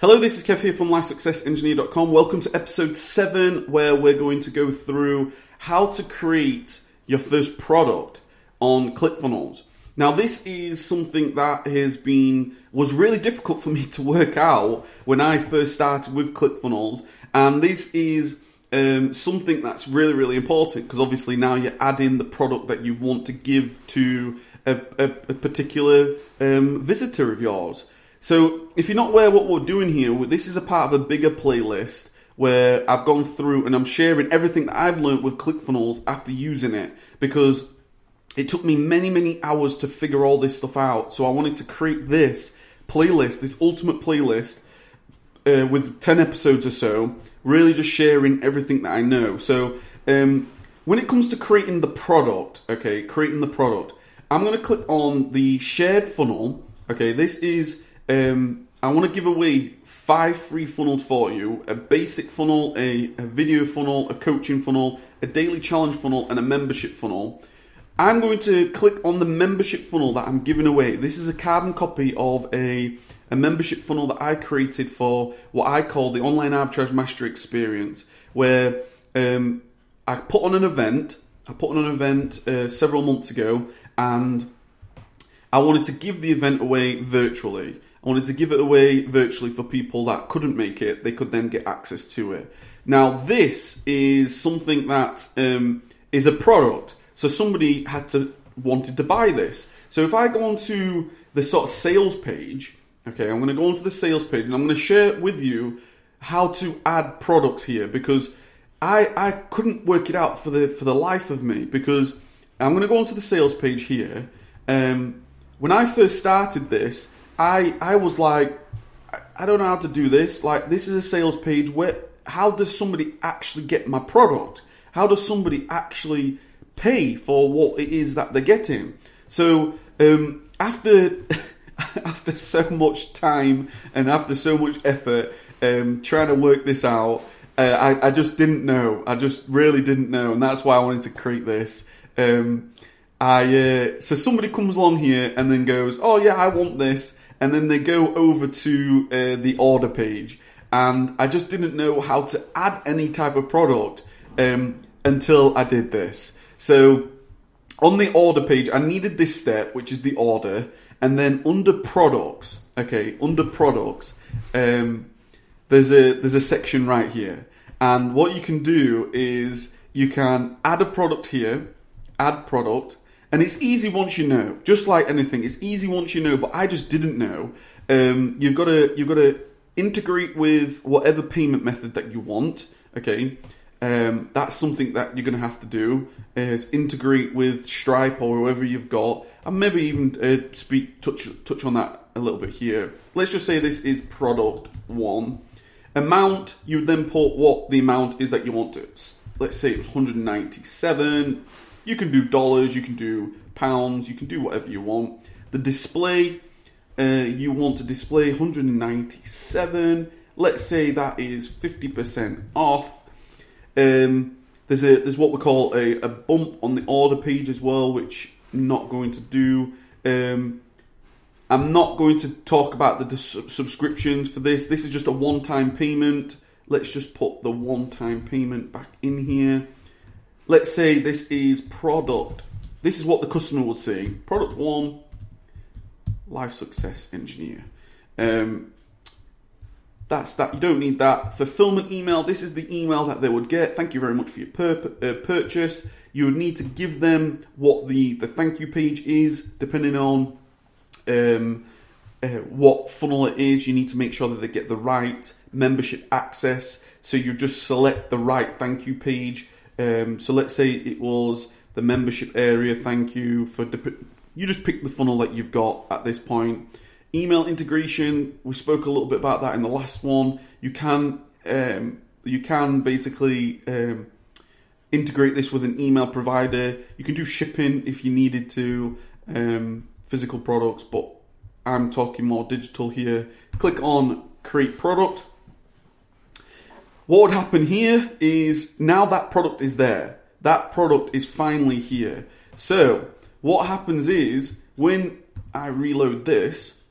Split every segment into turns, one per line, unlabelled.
Hello, this is Kev here from LifeSuccessEngineer.com. Welcome to episode 7, where we're going to go through how to create your first product on ClickFunnels. Now, this is something that has been was really difficult for me to work out when I first started with ClickFunnels, and this is um, something that's really, really important because obviously now you're adding the product that you want to give to a, a, a particular um, visitor of yours. So, if you're not aware what we're doing here, this is a part of a bigger playlist where I've gone through and I'm sharing everything that I've learned with ClickFunnels after using it because it took me many, many hours to figure all this stuff out. So, I wanted to create this playlist, this ultimate playlist uh, with 10 episodes or so, really just sharing everything that I know. So, um, when it comes to creating the product, okay, creating the product, I'm going to click on the shared funnel. Okay, this is um, I want to give away five free funnels for you a basic funnel, a, a video funnel, a coaching funnel, a daily challenge funnel, and a membership funnel. I'm going to click on the membership funnel that I'm giving away. This is a carbon copy of a, a membership funnel that I created for what I call the Online Arbitrage Mastery Experience, where um, I put on an event. I put on an event uh, several months ago, and I wanted to give the event away virtually. I wanted to give it away virtually for people that couldn't make it. They could then get access to it. Now, this is something that um, is a product. So somebody had to wanted to buy this. So if I go onto the sort of sales page, okay, I'm going to go onto the sales page and I'm going to share with you how to add products here because I I couldn't work it out for the for the life of me because I'm going to go onto the sales page here. Um, when I first started this, I I was like, I don't know how to do this. Like, this is a sales page. Where how does somebody actually get my product? How does somebody actually pay for what it is that they're getting? So um, after after so much time and after so much effort um, trying to work this out, uh, I, I just didn't know. I just really didn't know, and that's why I wanted to create this. Um, I uh, so somebody comes along here and then goes, "Oh yeah, I want this," and then they go over to uh, the order page, and I just didn't know how to add any type of product um, until I did this. So on the order page, I needed this step, which is the order, and then under products, okay, under products, um, there's a there's a section right here, and what you can do is you can add a product here, add product and it's easy once you know. Just like anything, it's easy once you know. But I just didn't know. Um, you've got to you've got to integrate with whatever payment method that you want. Okay, um, that's something that you're going to have to do. Is integrate with Stripe or whoever you've got, and maybe even uh, speak touch touch on that a little bit here. Let's just say this is product one. Amount you then put what the amount is that you want to. Let's say it was 197 you can do dollars, you can do pounds, you can do whatever you want. The display, uh, you want to display 197. Let's say that is 50% off. Um, there's a there's what we call a, a bump on the order page as well, which I'm not going to do. Um, I'm not going to talk about the subscriptions for this. This is just a one-time payment. Let's just put the one-time payment back in here let's say this is product. This is what the customer would see. Product one, life success engineer. Um, that's that. You don't need that. Fulfillment email. This is the email that they would get. Thank you very much for your pur- uh, purchase. You would need to give them what the, the thank you page is, depending on um, uh, what funnel it is. You need to make sure that they get the right membership access. So you just select the right thank you page um, so let's say it was the membership area. Thank you for you just pick the funnel that you've got at this point. Email integration. We spoke a little bit about that in the last one. You can um, you can basically um, integrate this with an email provider. You can do shipping if you needed to, um, physical products, but I'm talking more digital here. Click on create product. What would happen here is now that product is there. That product is finally here. So what happens is when I reload this,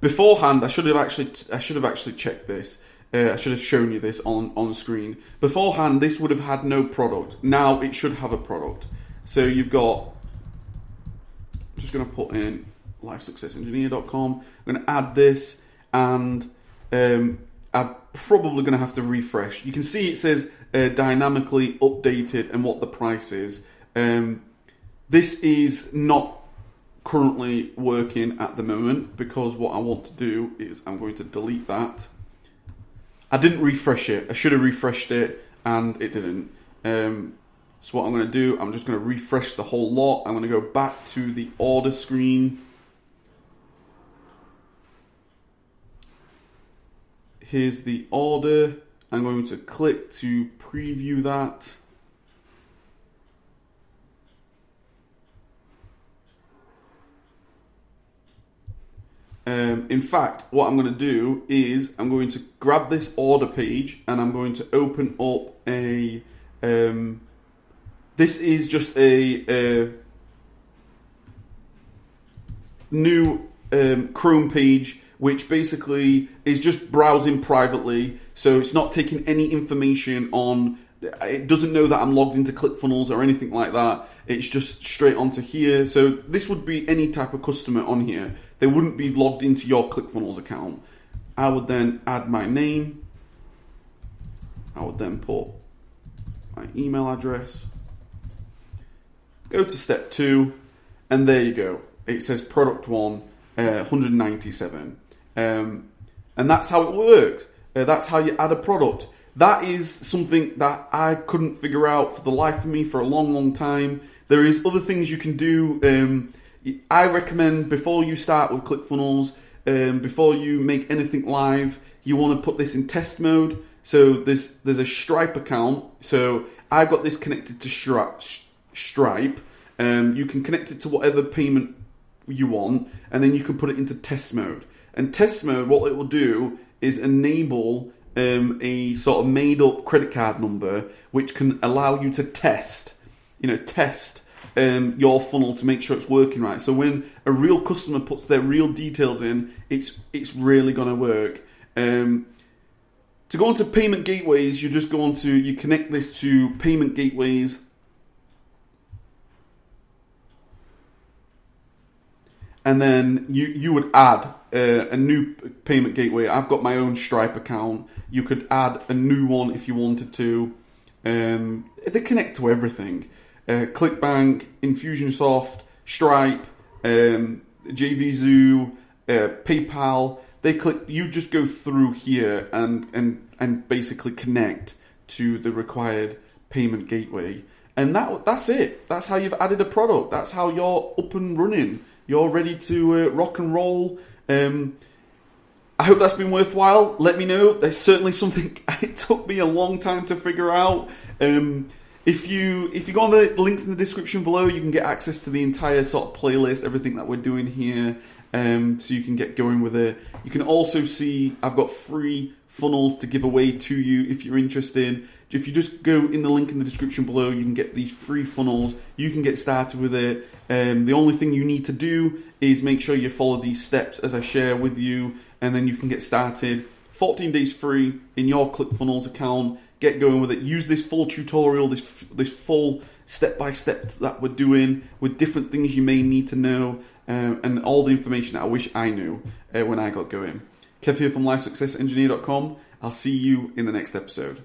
beforehand, I should have actually I should have actually checked this. Uh, I should have shown you this on on screen. Beforehand, this would have had no product. Now it should have a product. So you've got. I'm just going to put in lifesuccessengineer.com. I'm going to add this, and um, I'm probably going to have to refresh. You can see it says uh, dynamically updated and what the price is. Um, this is not currently working at the moment because what I want to do is I'm going to delete that. I didn't refresh it. I should have refreshed it and it didn't. Um, so what I'm going to do, I'm just going to refresh the whole lot. I'm going to go back to the order screen. Here's the order. I'm going to click to preview that. Um, in fact, what I'm going to do is I'm going to grab this order page and I'm going to open up a. Um, this is just a, a new um, Chrome page, which basically is just browsing privately. So it's not taking any information on. It doesn't know that I'm logged into ClickFunnels or anything like that. It's just straight onto here. So this would be any type of customer on here they wouldn't be logged into your ClickFunnels account. I would then add my name. I would then put my email address. Go to step two, and there you go. It says product one, uh, 197. Um, and that's how it works. Uh, that's how you add a product. That is something that I couldn't figure out for the life of me for a long, long time. There is other things you can do. Um, I recommend before you start with ClickFunnels, um, before you make anything live, you want to put this in test mode. So there's there's a Stripe account. So I've got this connected to Stripe. Um, you can connect it to whatever payment you want, and then you can put it into test mode. And test mode, what it will do is enable um, a sort of made up credit card number, which can allow you to test, you know, test um, your funnel to make sure it's working right. So when a real customer puts their real details in, it's it's really going to work. Um, to go into payment gateways, you just go onto you connect this to payment gateways. And then you, you would add a new payment gateway. I've got my own Stripe account. You could add a new one if you wanted to. Um, they connect to everything uh, ClickBank, Infusionsoft, Stripe, um, JVZoo, uh, PayPal. They click. You just go through here and and and basically connect to the required payment gateway, and that that's it. That's how you've added a product. That's how you're up and running. You're ready to uh, rock and roll. Um, I hope that's been worthwhile. Let me know. There's certainly something it took me a long time to figure out. Um, if you if you go on the links in the description below, you can get access to the entire sort of playlist, everything that we're doing here, um, so you can get going with it. You can also see I've got free funnels to give away to you if you're interested. If you just go in the link in the description below, you can get these free funnels. You can get started with it. Um, the only thing you need to do is make sure you follow these steps as I share with you, and then you can get started. 14 days free in your ClickFunnels account get going with it. Use this full tutorial, this this full step by step that we're doing with different things you may need to know, uh, and all the information that I wish I knew uh, when I got going. Kev here from LifeSuccessEngineer.com. I'll see you in the next episode.